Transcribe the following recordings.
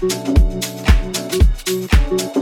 thank you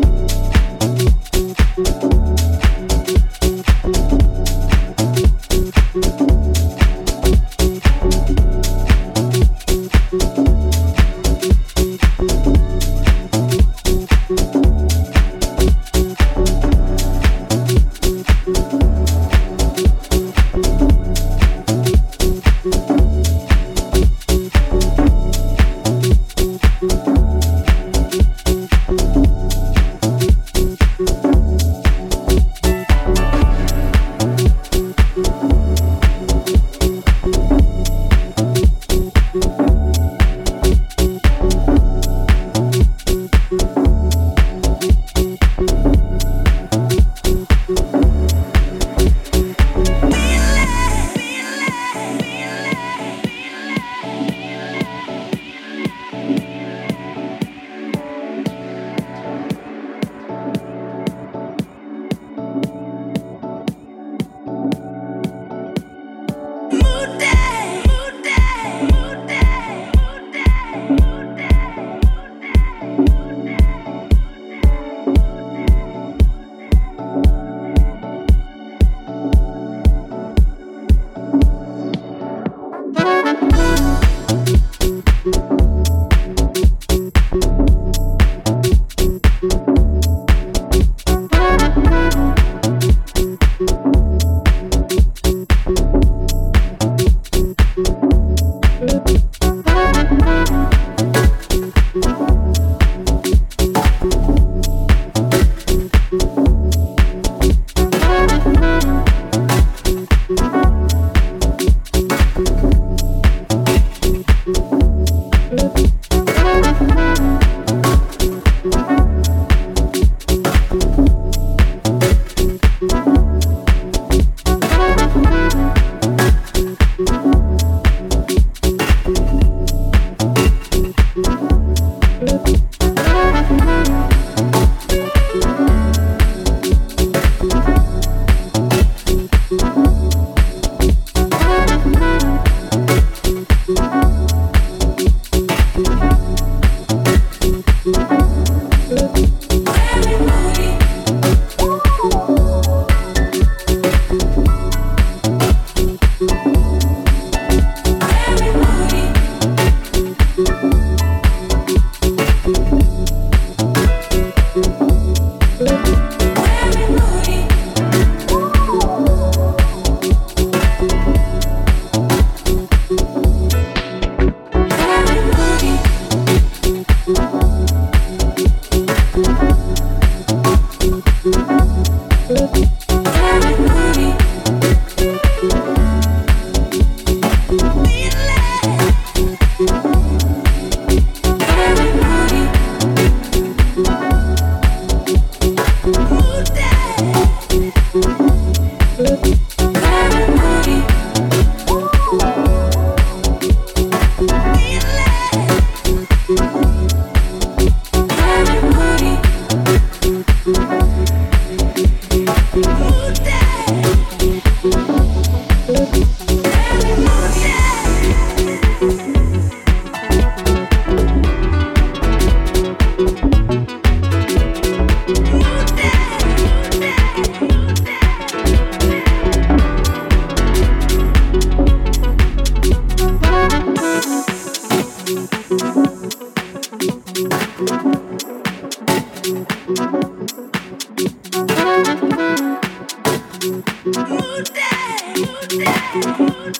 Who's that? Who's that?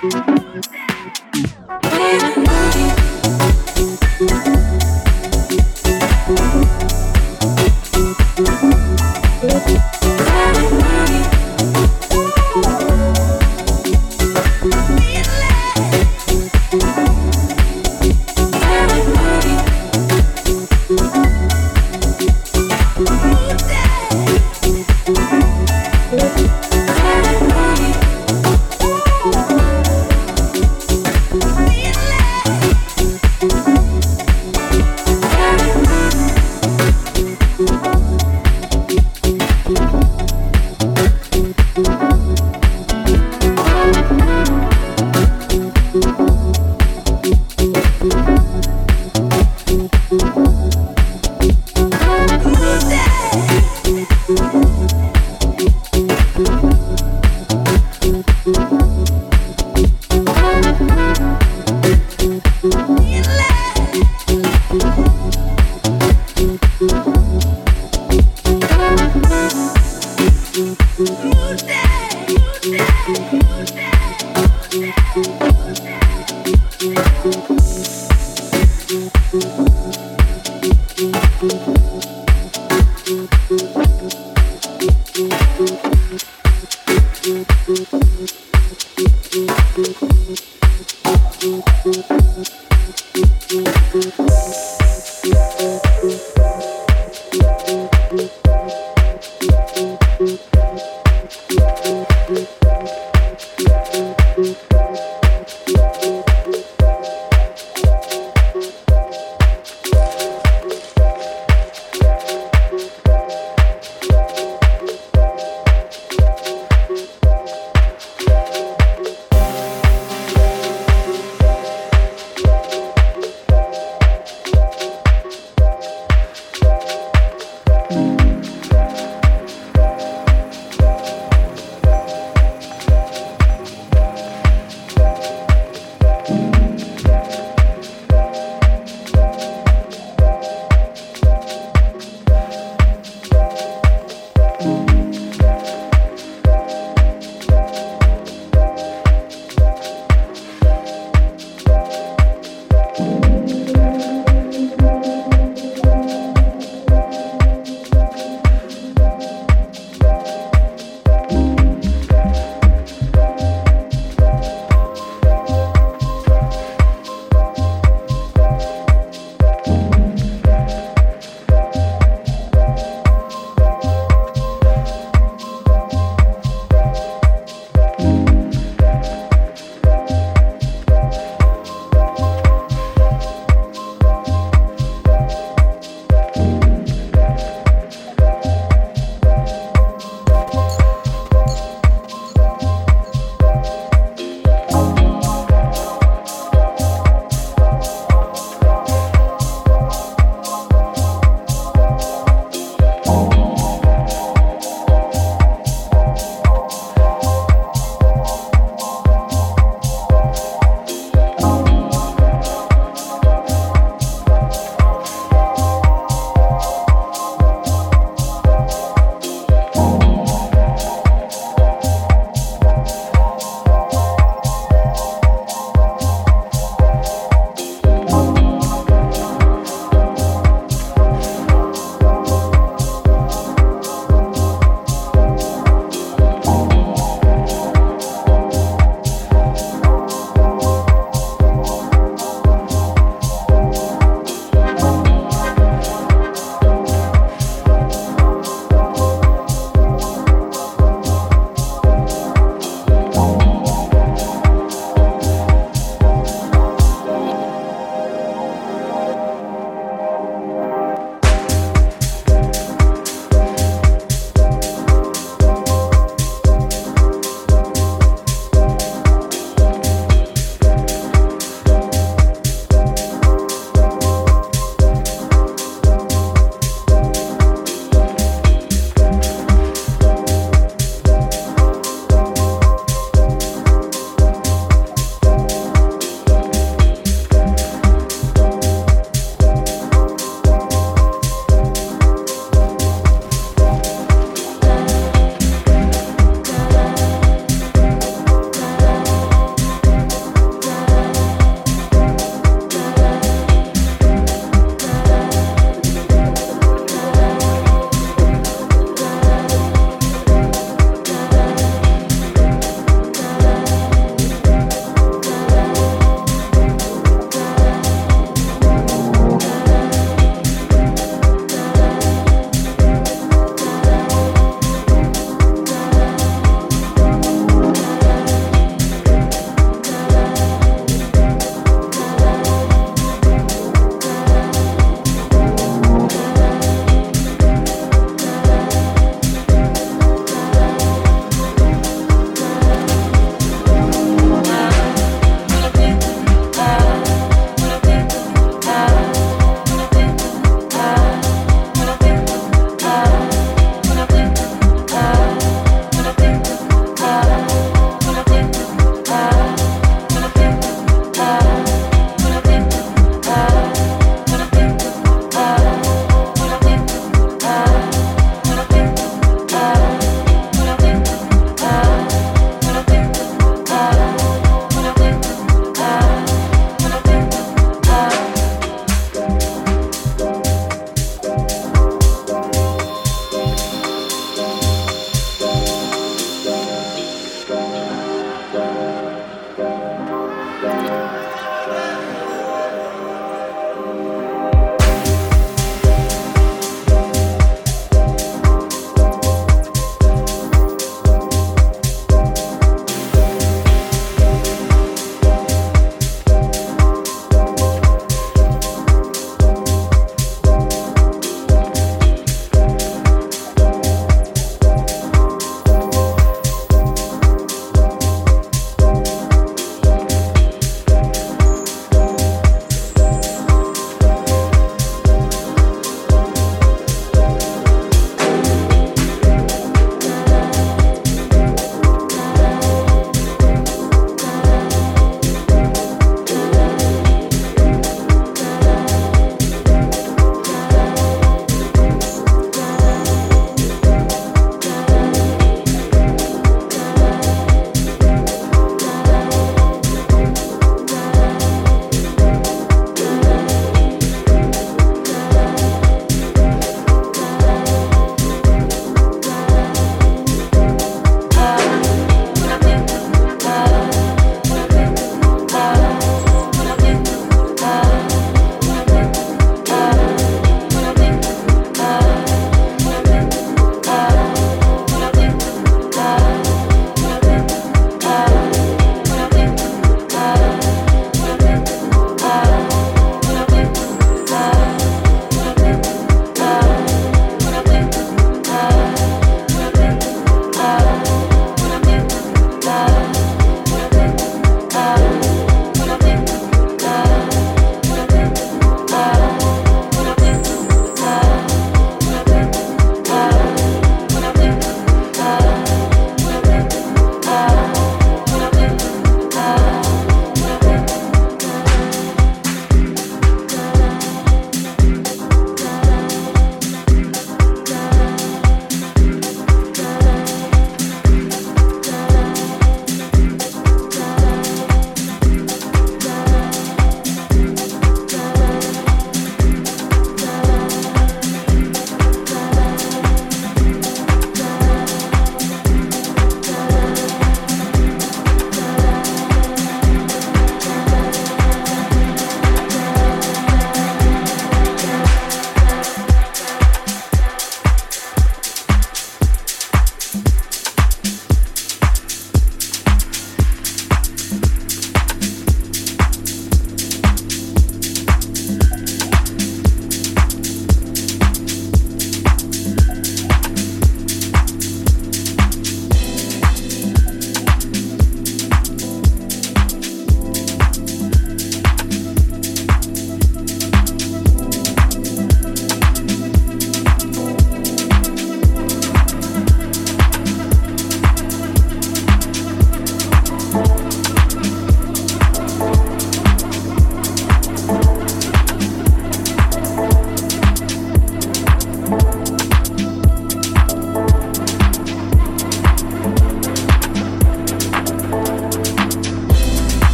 Who's that?